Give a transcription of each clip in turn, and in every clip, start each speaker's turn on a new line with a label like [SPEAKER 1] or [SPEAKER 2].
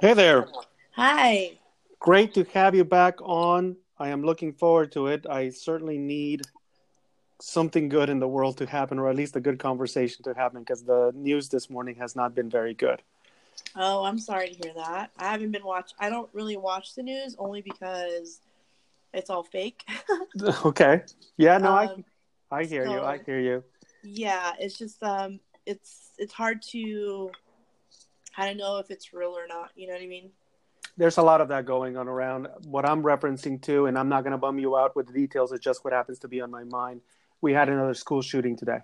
[SPEAKER 1] Hey there.
[SPEAKER 2] Hi.
[SPEAKER 1] Great to have you back on. I am looking forward to it. I certainly need something good in the world to happen, or at least a good conversation to happen, because the news this morning has not been very good.
[SPEAKER 2] Oh, I'm sorry to hear that. I haven't been watch. I don't really watch the news only because it's all fake.
[SPEAKER 1] okay. Yeah. No,
[SPEAKER 2] Um,
[SPEAKER 1] I I hear you. I hear you.
[SPEAKER 2] yeah, it's just um, it's it's hard to. I don't know if it's real or not. You know what I mean?
[SPEAKER 1] There's a lot of that going on around. What I'm referencing to, and I'm not going to bum you out with the details. It's just what happens to be on my mind. We had another school shooting today,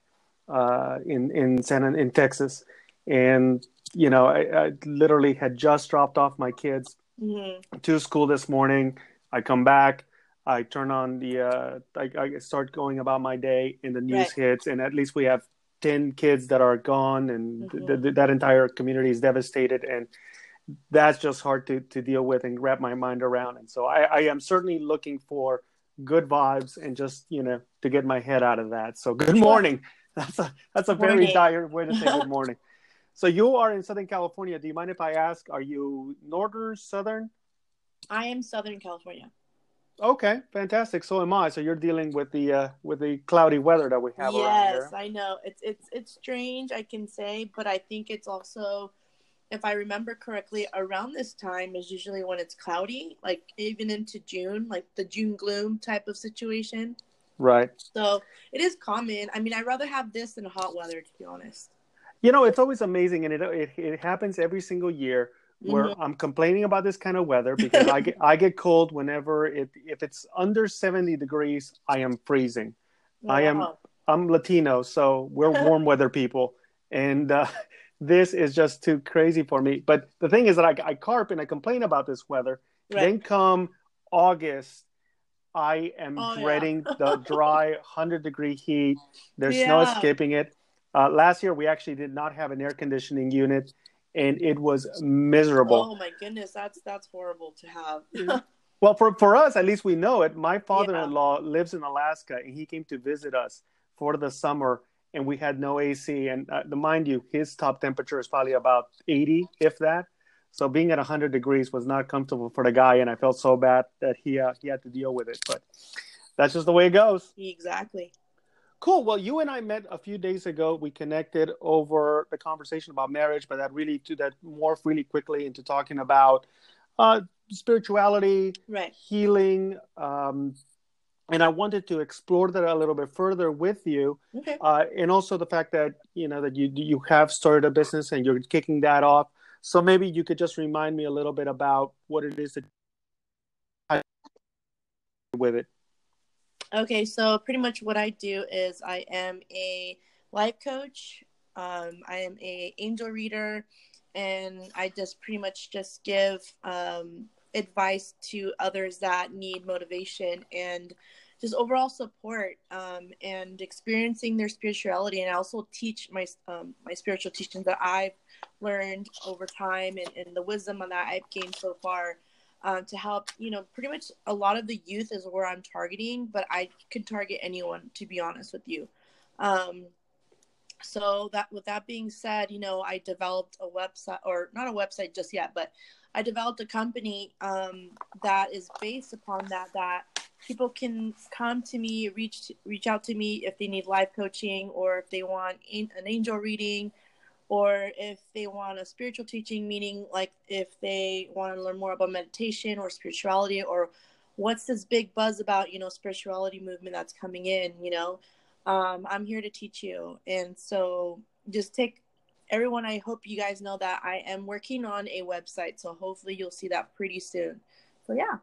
[SPEAKER 1] uh, in in San in Texas, and you know, I, I literally had just dropped off my kids
[SPEAKER 2] hmm
[SPEAKER 1] to school this morning. I come back. I turn on the. Uh, I, I start going about my day, and the news
[SPEAKER 2] Right.
[SPEAKER 1] hits, and at least we have ten kids that are gone, and
[SPEAKER 2] Mhm.
[SPEAKER 1] th- th- that entire community is devastated, and that's just hard to to deal with and wrap my mind around. And so I, I am certainly looking for good vibes and just you know to get my head out of that. So good morning. That's a that's a very
[SPEAKER 2] Morning.
[SPEAKER 1] dire way to say good morning. So you are in Southern California. Do you mind if I ask? Are you northern, southern?
[SPEAKER 2] I am Southern California.
[SPEAKER 1] Okay, fantastic. So am I. So you're dealing with the uh, with the cloudy weather that we have around
[SPEAKER 2] yes. I know it's it's it's strange. I can say, but I think it's also, if I remember correctly, around this time is usually when it's cloudy, like even into June, like the June gloom type of situation.
[SPEAKER 1] Right.
[SPEAKER 2] So it is common. I mean, I'd rather have this than hot weather, to be honest.
[SPEAKER 1] You know, it's always amazing, and it it, it happens every single year where
[SPEAKER 2] Mhm.
[SPEAKER 1] I'm complaining about this kind of weather because I get I get cold whenever it if it's under 70 degrees, I am freezing. I am- I'm Latino, so we're warm weather people, and uh, this is just too crazy for me. But the thing is that I, I carp and I complain about this weather.
[SPEAKER 2] Right.
[SPEAKER 1] Then come August, I am
[SPEAKER 2] Oh, yeah.
[SPEAKER 1] dreading the dry 100 degree heat. There's no escaping it. Uh, last year, we actually did not have an air conditioning unit, and it was miserable.
[SPEAKER 2] Oh my goodness, that's that's horrible to have.
[SPEAKER 1] Well, for, for us, at least we know it. My father in law lives in Alaska, and he came to visit us for the summer, and we had no AC. And uh, mind you, his top temperature is probably about 80, if that. So being at 100 degrees was not comfortable for the guy, and I felt so bad that he uh, he had to deal with it. But that's just the way it goes.
[SPEAKER 2] exactly.
[SPEAKER 1] Cool. Well, you and I met a few days ago. We connected over the conversation about marriage, but that really to that morphed really quickly into talking about uh, spirituality,
[SPEAKER 2] Right.
[SPEAKER 1] healing, um, and I wanted to explore that a little bit further with you,
[SPEAKER 2] Okay.
[SPEAKER 1] uh, and also the fact that you know that you you have started a business and you're kicking that off. So maybe you could just remind me a little bit about what it is that with it.
[SPEAKER 2] Okay, so pretty much what I do is I am a life coach. Um, I am a angel reader, and I just pretty much just give um, advice to others that need motivation and just overall support um, and experiencing their spirituality. And I also teach my um, my spiritual teachings that I've learned over time and, and the wisdom that I've gained so far um, to help you know pretty much a lot of the youth is where i'm targeting but i could target anyone to be honest with you. Um, so that with that being said you know i developed a website or not a website just yet but i developed a company um, that is based upon that that people can come to me reach reach out to me if they need life coaching or if they want an an angel reading or if they want a spiritual teaching meaning like if they want to learn more about meditation or spirituality or what's this big buzz about you know spirituality movement that's coming in you know? Um, i'm here to teach you. And so just take everyone i hope you guys know that i am working on a website so hopefully you'll see that pretty soon. So yeah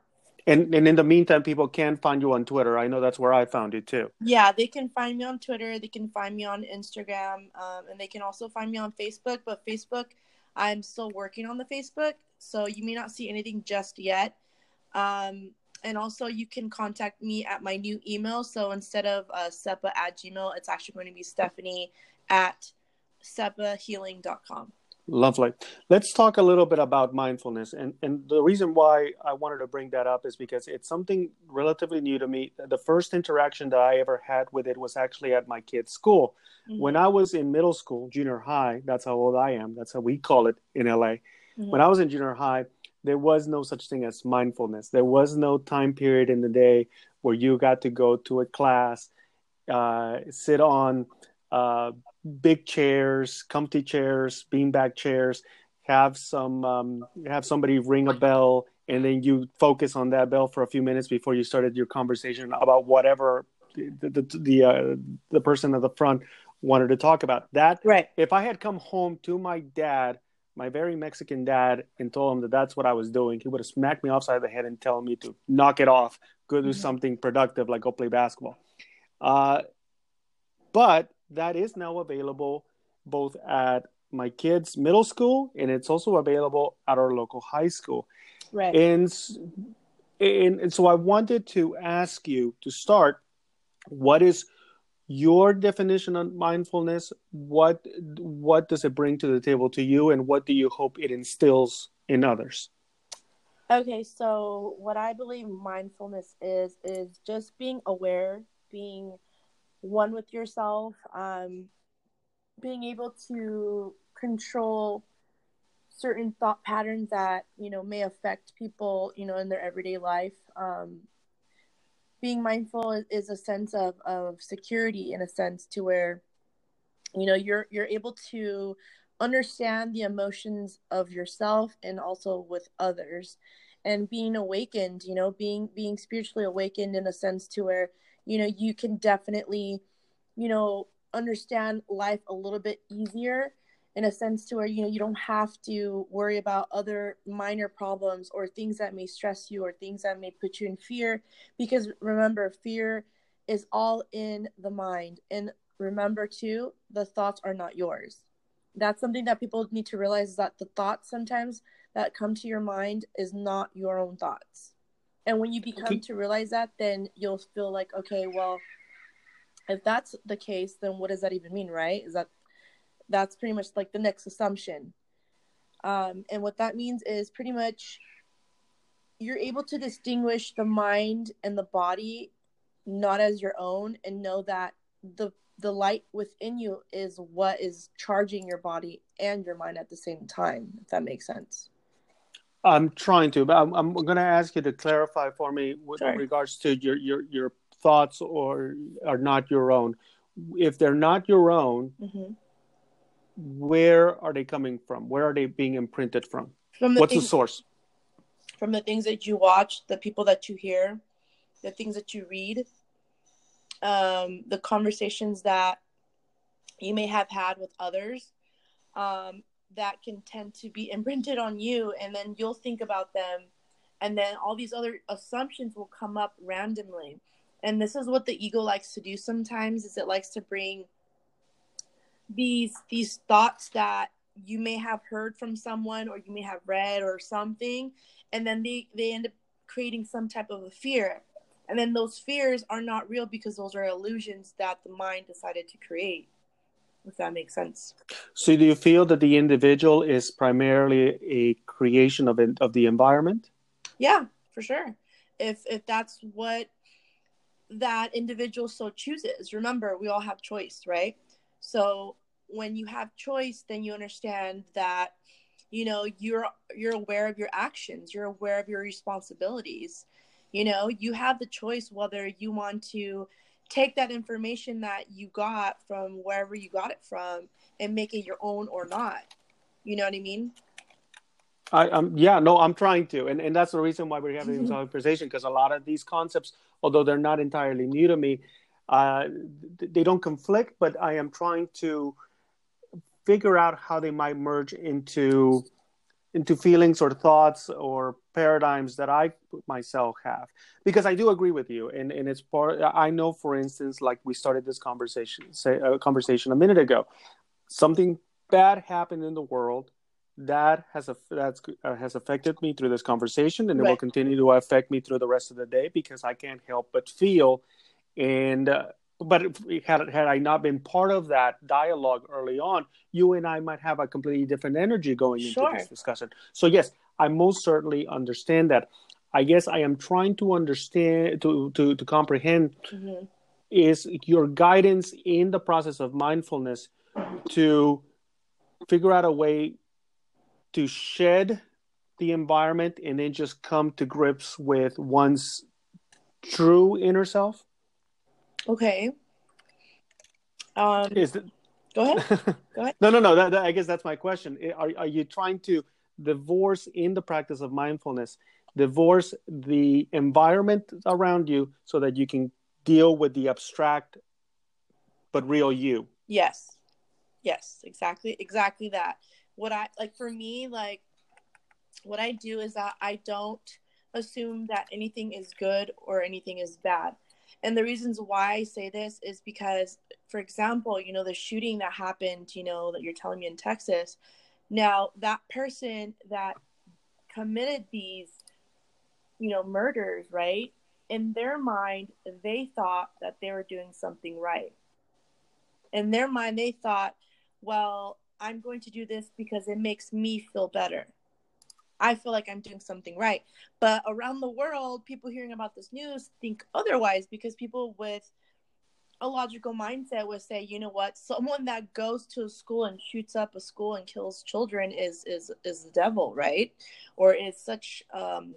[SPEAKER 1] And and in the meantime, people can find you on Twitter. I know that's where I found you too.
[SPEAKER 2] Yeah, they can find me on Twitter. They can find me on Instagram, um, and they can also find me on Facebook. But Facebook, I'm still working on the Facebook, so you may not see anything just yet. Um, and also, you can contact me at my new email. So instead of uh, SEPA at Gmail, it's actually going to be Stephanie at sepahealing.com.
[SPEAKER 1] Lovely. Let's talk a little bit about mindfulness. And, and the reason why I wanted to bring that up is because it's something relatively new to me. The first interaction that I ever had with it was actually at my kid's school.
[SPEAKER 2] Mhm.
[SPEAKER 1] When I was in middle school, junior high, that's how old I am, that's how we call it in LA. Mm-hmm. When I was in junior high, there was no such thing as mindfulness. There was no time period in the day where you got to go to a class, uh, sit on uh, big chairs, comfy chairs, beanbag chairs, have some um, have somebody ring a bell, and then you focus on that bell for a few minutes before you started your conversation about whatever the the the, uh, the person at the front wanted to talk about. That
[SPEAKER 2] right.
[SPEAKER 1] If I had come home to my dad my very Mexican dad and told him that that's what I was doing, he would have smacked me upside the head and tell me to knock it off, go do mm-hmm. something productive like go play basketball. Uh, but that is now available both at my kids' middle school and it's also available at our local high school.
[SPEAKER 2] Right.
[SPEAKER 1] And, and, and so I wanted to ask you to start what is your definition of mindfulness what what does it bring to the table to you and what do you hope it instills in others
[SPEAKER 2] okay so what i believe mindfulness is is just being aware being one with yourself um, being able to control certain thought patterns that you know may affect people you know in their everyday life. Um, being mindful is, is a sense of, of security in a sense to where you know you're you're able to understand the emotions of yourself and also with others. And being awakened you know being being spiritually awakened in a sense to where you know you can definitely you know understand life a little bit easier in a sense to where you know you don't have to worry about other minor problems or things that may stress you or things that may put you in fear because remember fear is all in the mind. And remember too the thoughts are not yours. That's something that people need to realize is that the thoughts sometimes that come to your mind is not your own thoughts and when you become to realize that then you'll feel like okay well if that's the case then what does that even mean right is that that's pretty much like the next assumption. Um, and what that means is pretty much you're able to distinguish the mind and the body not as your own and know that the the light within you is what is charging your body and your mind at the same time if that makes sense
[SPEAKER 1] i'm trying to but i'm, I'm going to ask you to clarify for me with sure. regards to your your your thoughts or are not your own if they're not your own mm-hmm where are they coming from? Where are they being imprinted from? from the What's things, the source?
[SPEAKER 2] From the things that you watch, the people that you hear, the things that you read, um, the conversations that you may have had with others um, that can tend to be imprinted on you, and then you'll think about them, and then all these other assumptions will come up randomly. And this is what the ego likes to do sometimes is it likes to bring these these thoughts that you may have heard from someone or you may have read or something and then they they end up creating some type of a fear and then those fears are not real because those are illusions that the mind decided to create if that makes sense.
[SPEAKER 1] So do you feel that the individual is primarily a creation of of the environment?
[SPEAKER 2] Yeah for sure. If if that's what that individual so chooses remember we all have choice right? So when you have choice, then you understand that you know you're you're aware of your actions, you're aware of your responsibilities. You know, you have the choice whether you want to take that information that you got from wherever you got it from and make it your own or not. You know what I mean?
[SPEAKER 1] I, um, yeah, no, I'm trying to, and and that's the reason why we're having this conversation because a lot of these concepts, although they're not entirely new to me, uh, they don't conflict, but I am trying to figure out how they might merge into into feelings or thoughts or paradigms that I myself have. Because I do agree with you, and, and it's part. I know, for instance, like we started this conversation, say a conversation a minute ago, something bad happened in the world that has a that's uh, has affected me through this conversation, and right. it will continue to affect me through the rest of the day because I can't help but feel and uh, but had had I not been part of that dialogue early on, you and I might have a completely different energy going sure. into this discussion. So yes, I most certainly understand that. I guess I am trying to understand to to to comprehend mm-hmm. is your guidance in the process of mindfulness to figure out a way to shed the environment and then just come to grips with one's true inner self?
[SPEAKER 2] Okay. Um,
[SPEAKER 1] Is?
[SPEAKER 2] Go ahead. Go ahead.
[SPEAKER 1] no, no, no. That, that, I guess that's my question. Are, are you trying to divorce in the practice of mindfulness, divorce the environment around you so that you can deal with the abstract but real you?
[SPEAKER 2] Yes. Yes, exactly. Exactly that. What I like for me, like, what I do is that I don't assume that anything is good or anything is bad. And the reasons why I say this is because, for example, you know, the shooting that happened, you know, that you're telling me in Texas. Now, that person that committed these, you know, murders, right? In their mind, they thought that they were doing something right. In their mind, they thought, well, I'm going to do this because it makes me feel better. I feel like I'm doing something right. But around the world, people hearing about this news think otherwise because people with a logical mindset would say, you know what, someone that goes to a school and shoots up a school and kills children is is is the devil, right? Or is such um,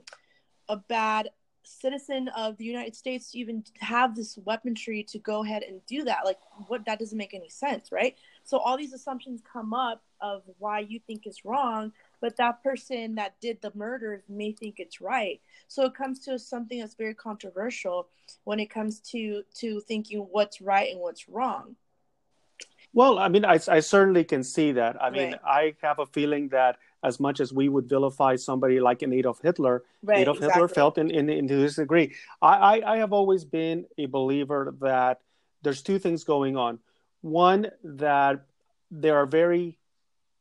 [SPEAKER 2] a bad citizen of the United States to even have this weaponry to go ahead and do that. Like, what that doesn't make any sense, right? So all these assumptions come up of why you think is wrong, but that person that did the murder may think it's right so it comes to something that's very controversial when it comes to to thinking what's right and what's wrong
[SPEAKER 1] well i mean i, I certainly can see that i mean right. i have a feeling that as much as we would vilify somebody like an Adolf Hitler, right, Adolf exactly. Hitler felt in, in, in this degree. I, I, I have always been a believer that there's two things going on. One, that there are very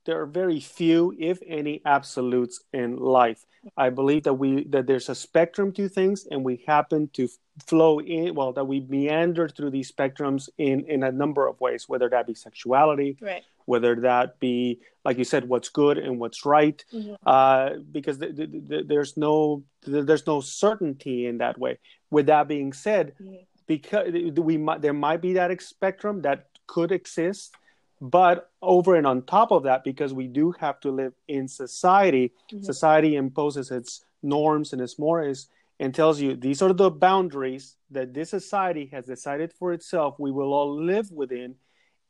[SPEAKER 1] there are very few, if any, absolutes in life. I believe that we that there's a spectrum to things, and we happen to flow in. Well, that we meander through these spectrums in in a number of ways, whether that be sexuality,
[SPEAKER 2] right.
[SPEAKER 1] whether that be, like you said, what's good and what's right, mm-hmm. uh, because th- th- th- there's no there's no certainty in that way. With that being said, mm-hmm. because we might there might be that spectrum that could exist but over and on top of that, because we do have to live in society, mm-hmm. society imposes its norms and its mores and tells you these are the boundaries that this society has decided for itself we will all live within,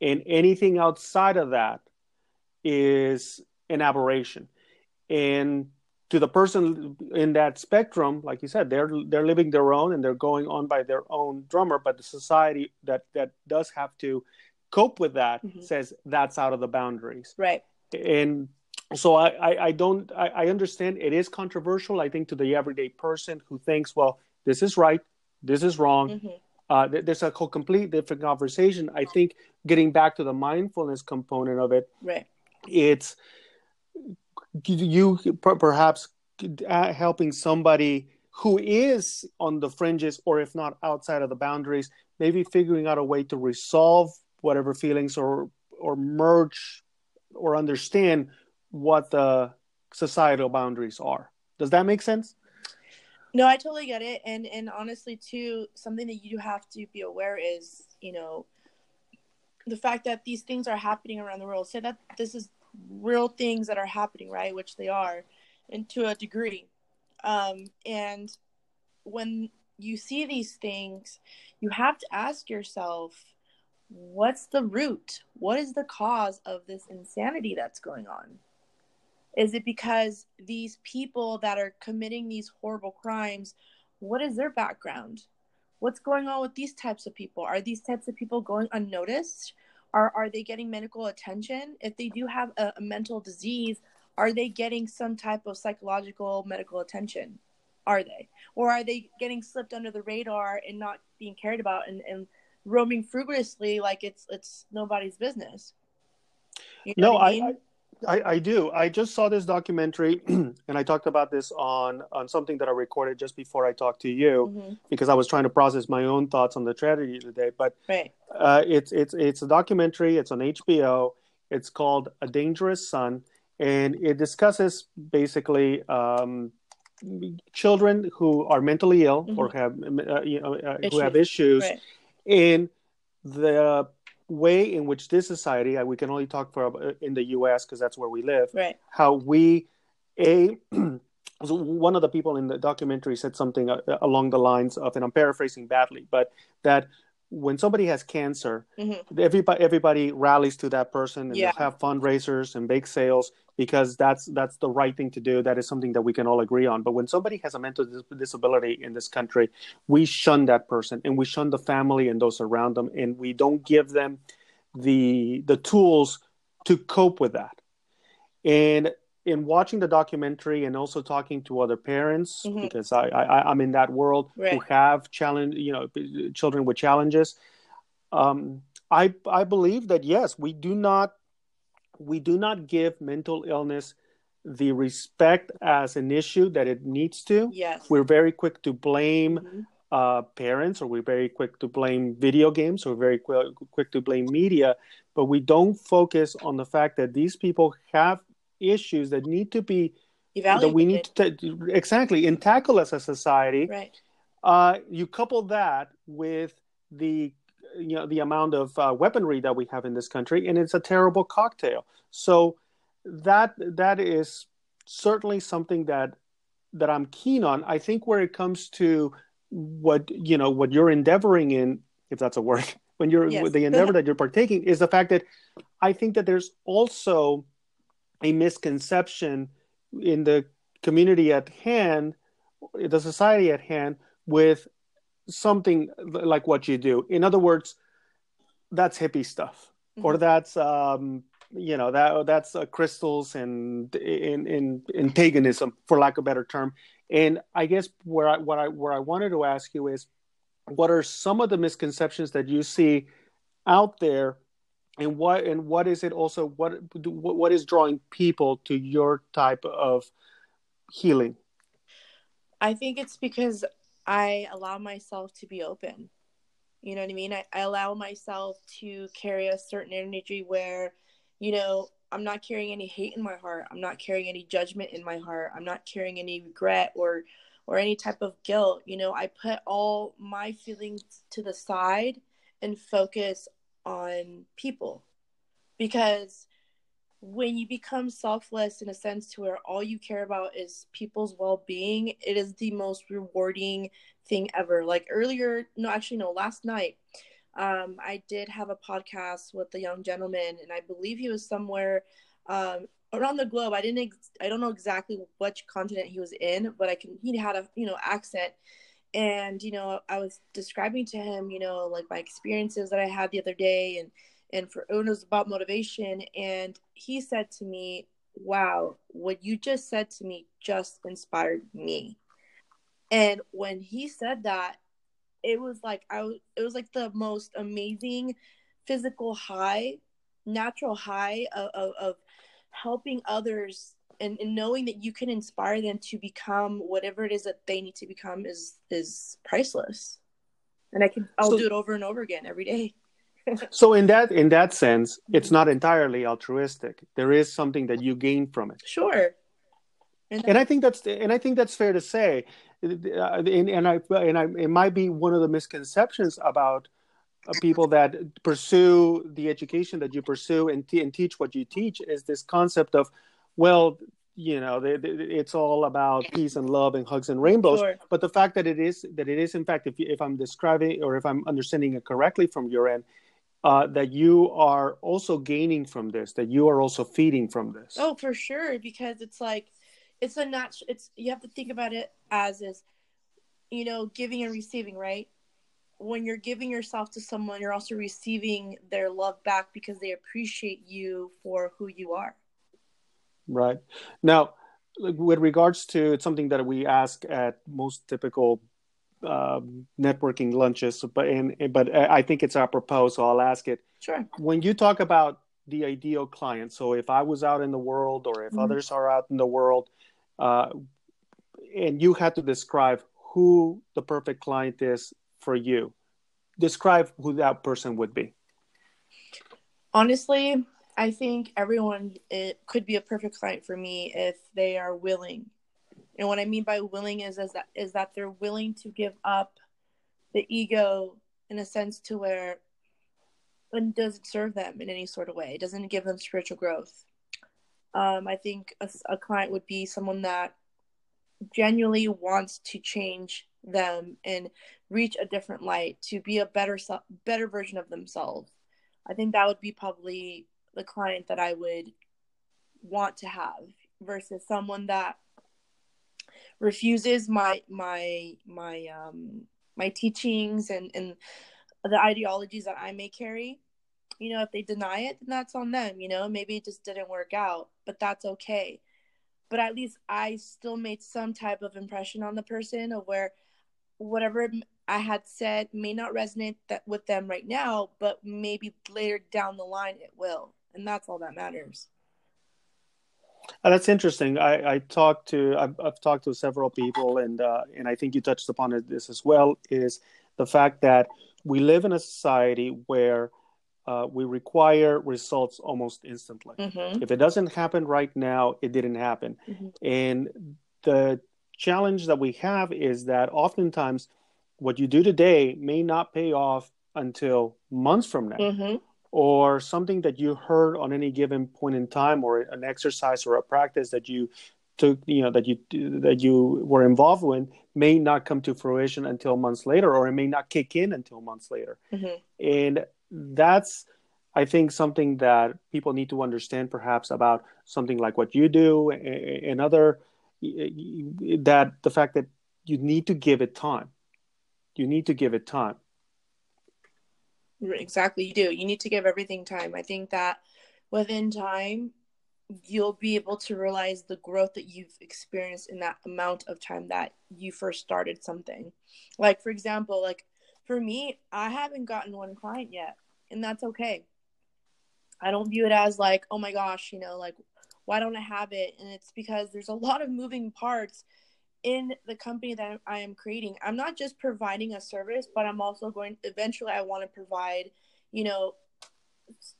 [SPEAKER 1] and anything outside of that is an aberration. And to the person in that spectrum, like you said, they're they're living their own and they're going on by their own drummer. But the society that that does have to cope with that mm-hmm. says that's out of the boundaries.
[SPEAKER 2] Right.
[SPEAKER 1] And so I, I, I don't I, I, understand it is controversial, I think, to the everyday person who thinks, well, this is right, this is wrong. Mm-hmm. Uh, there's a complete different conversation. I think getting back to the mindfulness component of it,
[SPEAKER 2] right?
[SPEAKER 1] It's you perhaps helping somebody who is on the fringes, or if not outside of the boundaries, maybe figuring out a way to resolve whatever feelings or or merge or understand what the societal boundaries are. Does that make sense?
[SPEAKER 2] No, I totally get it. And and honestly too, something that you have to be aware is, you know, the fact that these things are happening around the world. Say that this is real things that are happening, right? Which they are, and to a degree. Um, and when you see these things, you have to ask yourself, what's the root? What is the cause of this insanity that's going on? Is it because these people that are committing these horrible crimes, what is their background? What's going on with these types of people? Are these types of people going unnoticed? Are, are they getting medical attention? If they do have a, a mental disease, are they getting some type of psychological medical attention? Are they? Or are they getting slipped under the radar and not being cared about and, and roaming frugalously like it's it's nobody's business.
[SPEAKER 1] You know no, I, mean? I, I, I do. I just saw this documentary, and I talked about this on on something that I recorded just before I talked to you, mm-hmm. because I was trying to process my own thoughts on the tragedy today. But
[SPEAKER 2] right.
[SPEAKER 1] uh, it's it's it's a documentary. It's on HBO. It's called A Dangerous Son, and it discusses basically um, children who are mentally ill mm-hmm. or have uh, you know uh, who have issues. Right and the way in which this society, we can only talk for uh, in the U.S. because that's where we live.
[SPEAKER 2] Right.
[SPEAKER 1] How we a one of the people in the documentary said something uh, along the lines of, and I'm paraphrasing badly, but that when somebody has cancer, mm-hmm. everybody everybody rallies to that person and yeah. have fundraisers and bake sales because that's that's the right thing to do. That is something that we can all agree on. But when somebody has a mental disability in this country, we shun that person and we shun the family and those around them, and we don't give them the the tools to cope with that. And in watching the documentary and also talking to other parents mm-hmm. because I, I am in that world right. who have challenge you know children with challenges. Um, I I believe that yes, we do not we do not give mental illness the respect as an issue that it needs to.
[SPEAKER 2] Yes,
[SPEAKER 1] we're very quick to blame. Mm-hmm. Uh, parents, or we're very quick to blame video games, or very quick, quick to blame media, but we don't focus on the fact that these people have issues that need to be
[SPEAKER 2] Evaluated.
[SPEAKER 1] that we need to exactly and tackle as a society.
[SPEAKER 2] Right.
[SPEAKER 1] Uh, you couple that with the you know the amount of uh, weaponry that we have in this country, and it's a terrible cocktail. So that that is certainly something that that I'm keen on. I think where it comes to what you know what you're endeavoring in, if that's a word, when you're yes. the endeavor that you're partaking is the fact that I think that there's also a misconception in the community at hand, the society at hand, with something like what you do. In other words, that's hippie stuff, mm-hmm. or that's um, you know that that's uh, crystals and in, in in paganism, for lack of a better term. And I guess where I what I where I wanted to ask you is, what are some of the misconceptions that you see out there and what and what is it also what what is drawing people to your type of healing
[SPEAKER 2] i think it's because i allow myself to be open. You know what i mean? I, I allow myself to carry a certain energy where you know i'm not carrying any hate in my heart. I'm not carrying any judgment in my heart. I'm not carrying any regret or or any type of guilt. You know i put all my feelings to the side and focus on people. Because when you become selfless in a sense to where all you care about is people's well-being it is the most rewarding thing ever. Like earlier no actually no last night um, i did have a podcast with a young gentleman and i believe he was somewhere um, around the globe. I didn't ex- i don't know exactly which continent he was in but i can he had a you know accent. And you know i was describing to him you know like my experiences that i had the other day and and for it was about motivation. And he said to me wow what you just said to me just inspired me. And when he said that it was like i was it was like the most amazing physical high natural high of, of, of helping others and, and, knowing that you can inspire them to become whatever it is that they need to become is is priceless. And i can i'll so, do it over and over again every day
[SPEAKER 1] so in that in that sense it's not entirely altruistic. There is something that you gain from it.
[SPEAKER 2] Sure.
[SPEAKER 1] And, and i think that's and i think that's fair to say. And, and i and i it might be one of the misconceptions about people that pursue the education that you pursue and, t- and teach what you teach is this concept of well you know they, they, it's all about peace and love and hugs and rainbows. Sure. but the fact that it is that it is in fact if, if i'm describing or if i'm understanding it correctly from your end uh, that you are also gaining from this, that you are also feeding from this.
[SPEAKER 2] Oh, for sure, because it's like it's a not. It's you have to think about it as is, you know, giving and receiving, right? When you're giving yourself to someone, you're also receiving their love back because they appreciate you for who you are.
[SPEAKER 1] Right now, with regards to it's something that we ask at most typical um, networking lunches, but and but I think it's apropos, so I'll ask it.
[SPEAKER 2] Sure.
[SPEAKER 1] When you talk about the ideal client, so if I was out in the world, or if mm-hmm. others are out in the world, uh, and you had to describe who the perfect client is for you, describe who that person would be.
[SPEAKER 2] Honestly, I think everyone it could be a perfect client for me if they are willing and what I mean by willing is, is that is that they're willing to give up the ego in a sense to where and doesn't serve them in any sort of way. It doesn't give them spiritual growth. Um, I think a, a client would be someone that genuinely wants to change them and reach a different light to be a better better version of themselves. I think that would be probably the client that I would want to have versus someone that refuses my my my um my teachings and and the ideologies that I may carry. You know, if they deny it, then that's on them, you know, maybe it just didn't work out, but that's okay. But at least I still made some type of impression on the person of where whatever I had said may not resonate that with them right now, but maybe later down the line it will. And that's all that matters.
[SPEAKER 1] Uh, that's interesting. I, I talked to I've, I've, talked to several people, and uh, and I think you touched upon it, this as well. Is the fact that we live in a society where uh, we require results almost instantly. Mm-hmm. If it doesn't happen right now, it didn't happen. Mm-hmm. And the challenge that we have is that oftentimes what you do today may not pay off until months from now. Mm-hmm or something that you heard on any given point in time or an exercise or a practice that you took you know that you that you were involved with may not come to fruition until months later or it may not kick in until months later. Mm-hmm. and that's i think something that people need to understand perhaps about something like what you do and other that the fact that you need to give it time. You need to give it time
[SPEAKER 2] Exactly, you do. You need to give everything time. I think that within time, you'll be able to realize the growth that you've experienced in that amount of time that you first started something. Like, for example, like for me, I haven't gotten one client yet, and that's okay. I don't view it as like, oh my gosh, you know, like, why don't I have it? And it's because there's a lot of moving parts in the company that I am creating, I'm not just providing a service, but I'm also going eventually I want to provide, you know,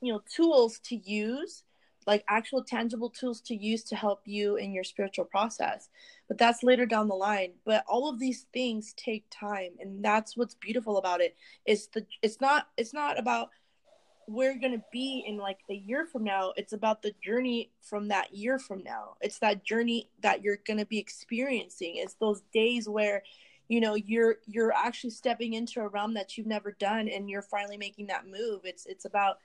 [SPEAKER 2] you know, tools to use, like actual tangible tools to use to help you in your spiritual process. But that's later down the line. But all of these things take time and that's what's beautiful about it. It's the it's not it's not about we're going to be in like a year from now. It's about the journey from that year from now. It's that journey that you're going to be experiencing. It's those days where you know you're you're actually stepping into a realm that you've never done and you're finally making that move. It's it's about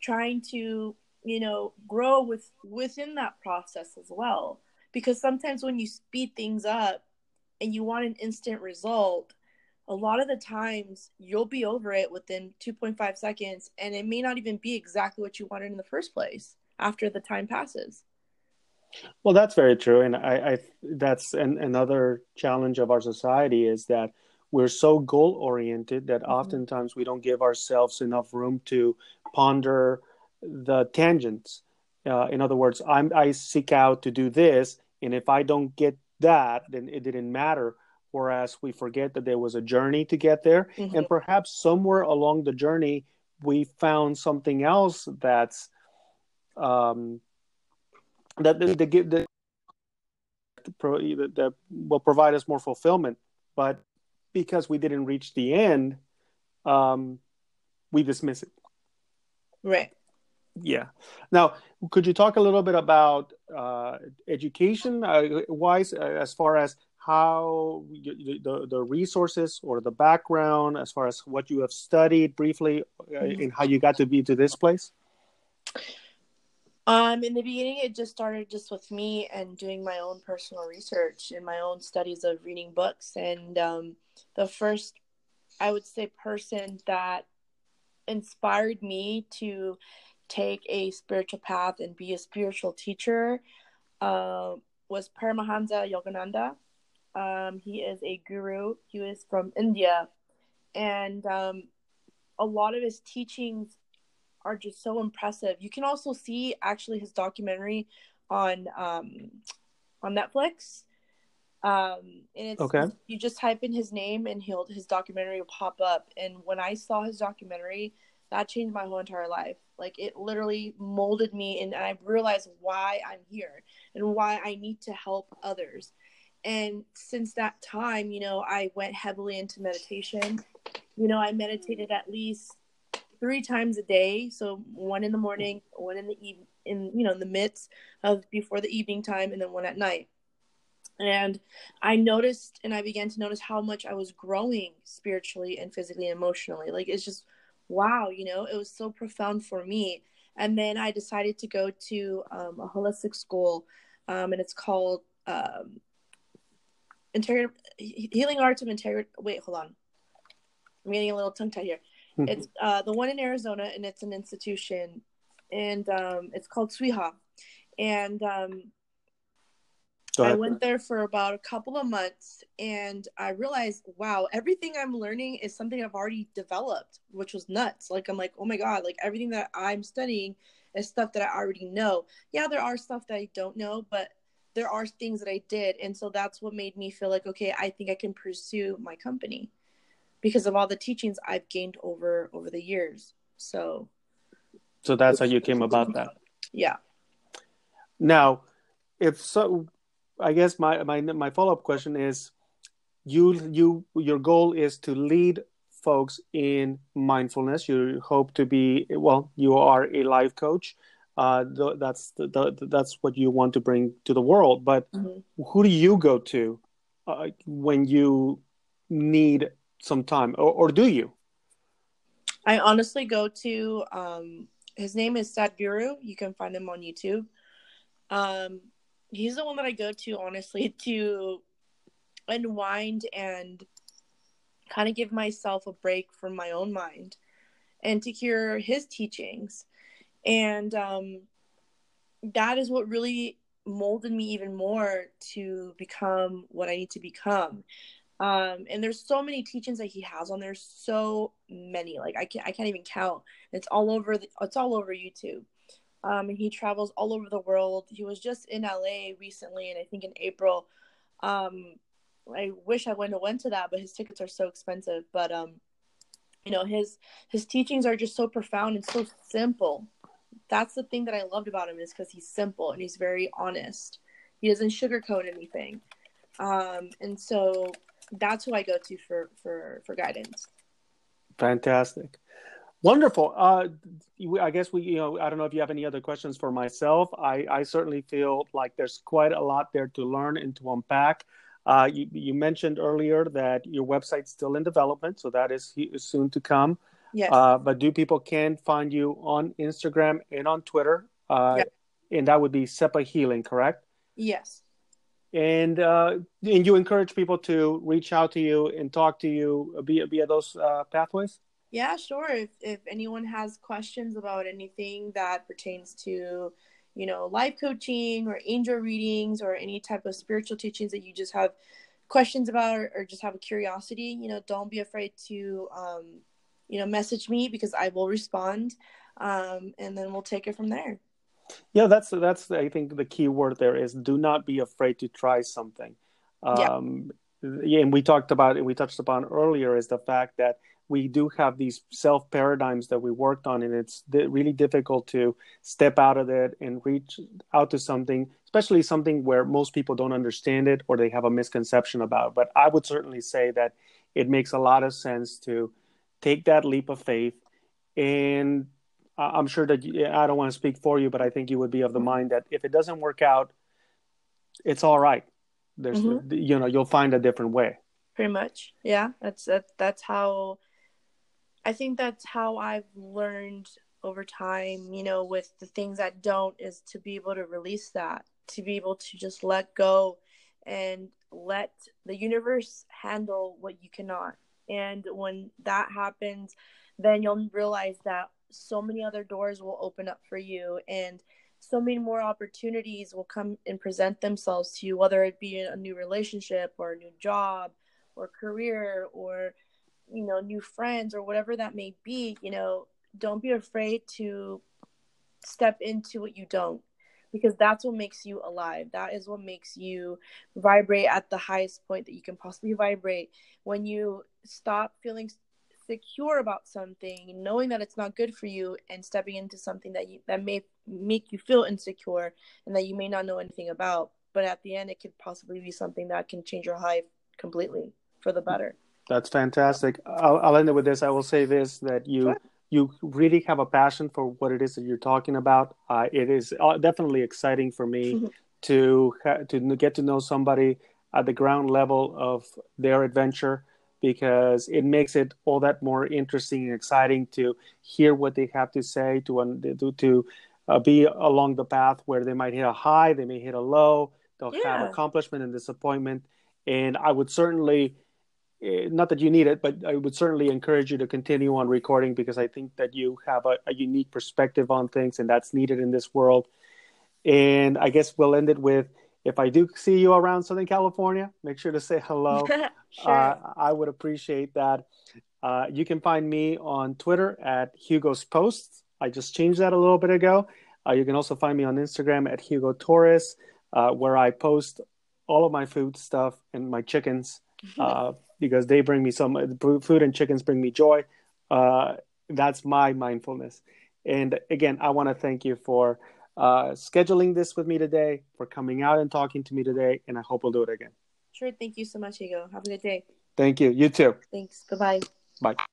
[SPEAKER 2] trying to you know grow with within that process as well. Because sometimes when you speed things up and you want an instant result a lot of the times you'll be over it within 2.5 seconds and it may not even be exactly what you wanted in the first place after the time passes.
[SPEAKER 1] Well that's very true and i, I that's an, another challenge of our society is that we're so goal oriented that mm-hmm. oftentimes we don't give ourselves enough room to ponder the tangents. Uh, in other words I'm, i seek out to do this and if i don't get that then it didn't matter whereas we forget that there was a journey to get there. Mm-hmm. and perhaps somewhere along the journey we found something else that's um, that the, the, the, that will provide us more fulfillment. But because we didn't reach the end um, we dismiss it.
[SPEAKER 2] Right.
[SPEAKER 1] Yeah. Now could you talk a little bit about uh, education uh, wise uh, as far as how you, the, the resources or the background as far as what you have studied briefly uh, mm-hmm. and how you got to be to this place?
[SPEAKER 2] Um in the beginning it just started just with me and doing my own personal research and my own studies of reading books. And um, the first i would say person that inspired me to take a spiritual path and be a spiritual teacher uh, was Paramahansa Yogananda um, he is a guru. He was from India, and um, a lot of his teachings are just so impressive. You can also see actually his documentary on um, on Netflix. Um, and it's okay. you just type in his name and he'll his documentary will pop up. And when I saw his documentary, that changed my whole entire life. Like it literally molded me, and I realized why I'm here and why I need to help others and since that time you know i went heavily into meditation you know i meditated at least three times a day. So one in the morning, one in the evening, in you know in the midst of before the evening time, and then one at night. And I noticed, and I began to notice how much I was growing spiritually and physically and emotionally. Like it's just wow, you know, it was so profound for me. And then I decided to go to um, a holistic school, um, and it's called um, Healing Arts of Integrity. Wait, hold on. I'm getting a little tongue tied here. Mm-hmm. It's uh, the one in Arizona, and it's an institution, and um, it's called Swiha. And um, I went there for about a couple of months, and I realized, wow, everything I'm learning is something I've already developed, which was nuts. Like I'm like, oh my god, like everything that I'm studying is stuff that I already know. Yeah, there are stuff that I don't know, but there are things that I did, and so that's what made me feel like, okay, I think I can pursue my company because of all the teachings I've gained over over the years. So
[SPEAKER 1] So that's how you came about that.
[SPEAKER 2] Yeah.
[SPEAKER 1] Now, if so I guess my my my follow-up question is you you your goal is to lead folks in mindfulness you hope to be well you are a life coach uh, that's the, the, that's what you want to bring to the world but mm-hmm. who do you go to uh, when you need some time, or, or do you?
[SPEAKER 2] I honestly go to um, his name is Sadhguru. You can find him on YouTube. Um, he's the one that I go to honestly to unwind and kind of give myself a break from my own mind and to hear his teachings. And um, that is what really molded me even more to become what I need to become. Um and there's so many teachings that he has on there so many like i can't i can't even count. It's all over the, it's all over youtube. Um and he travels all over the world. He was just in la recently and i think in april. Um i wish i wouldn't have went to that but his tickets are so expensive. But um you know his his teachings are just so profound and so simple that's the thing that i loved about him is because he's simple and he's very honest he doesn't sugarcoat anything um and so that's who I go to for for for guidance.
[SPEAKER 1] Fantastic. Wonderful. Uh, I guess we, you know, I don't know if you have any other questions for myself. I, I certainly feel like there's quite a lot there to learn and to unpack. Uh, you, you mentioned earlier that your website's still in development, so that is soon to come.
[SPEAKER 2] Yes.
[SPEAKER 1] Uh, but do people can find you on Instagram and on Twitter? Uh. And that would be SEPA Healing, correct?
[SPEAKER 2] Yes
[SPEAKER 1] and uh, and you encourage people to reach out to you and talk to you via via those uh, pathways.
[SPEAKER 2] Yeah, sure. If if anyone has questions about anything that pertains to, you know, life coaching or angel readings or any type of spiritual teachings that you just have questions about or, or just have a curiosity, you know, don't be afraid to, um, you know, message me because I will respond, um, and then we'll take it from there.
[SPEAKER 1] Yeah, that's that's I think the key word there is do not be afraid to try something. Um, yeah. and we talked about it, we touched upon earlier is the fact that we do have these self paradigms that we worked on, and it's really difficult to step out of it and reach out to something, especially something where most people don't understand it or they have a misconception about. But I would certainly say that it makes a lot of sense to take that leap of faith and I'm sure that you, I don't want to speak for you, but I think you would be of the mind that if it doesn't work out, it's all right. There's, mm-hmm. you know, you'll find a different way.
[SPEAKER 2] Pretty much, yeah. That's that. That's how. I think that's how I've learned over time. You know, with the things that don't, is to be able to release that, to be able to just let go, and let the universe handle what you cannot. And when that happens, then you'll realize that so many other doors will open up for you and so many more opportunities will come and present themselves to you whether it be a new relationship or a new job or career or you know new friends or whatever that may be you know don't be afraid to step into what you don't because that's what makes you alive that is what makes you vibrate at the highest point that you can possibly vibrate when you stop feeling secure about something, knowing that it's not good for you, and stepping into something that you that may make you feel insecure and that you may not know anything about. But at the end, it could possibly be something that can change your life completely for the better.
[SPEAKER 1] That's fantastic. I'll, I'll end it with this. I will say this: that you sure. You really have a passion for what it is that you're talking about. Uh, it is uh, definitely exciting for me to ha- to get to know somebody at the ground level of their adventure because it makes it all that more interesting and exciting to hear what they have to say to to, to uh, be along the path where they might hit a high, they may hit a low, they'll yeah. have accomplishment and disappointment. And I would certainly, not that you need it, but I would certainly encourage you to continue on recording because I think that you have a, a unique perspective on things and that's needed in this world. And I guess we'll end it with if I do see you around Southern California, make sure to say hello. sure. uh, I would appreciate that. Uh, you can find me on Twitter at Hugo's Posts. I just changed that a little bit ago. Uh, you can also find me on Instagram at Hugo Torres, uh, where I post all of my food stuff and my chickens uh, because they bring me some food and chickens bring me joy. Uh, that's my mindfulness. And again, I want to thank you for uh, scheduling this with me today, for coming out and talking to me today, and I hope we'll do it again.
[SPEAKER 2] Sure. Thank you so much, Hugo. Have a good day.
[SPEAKER 1] Thank you. You too.
[SPEAKER 2] Thanks. Bye-bye.
[SPEAKER 1] Bye.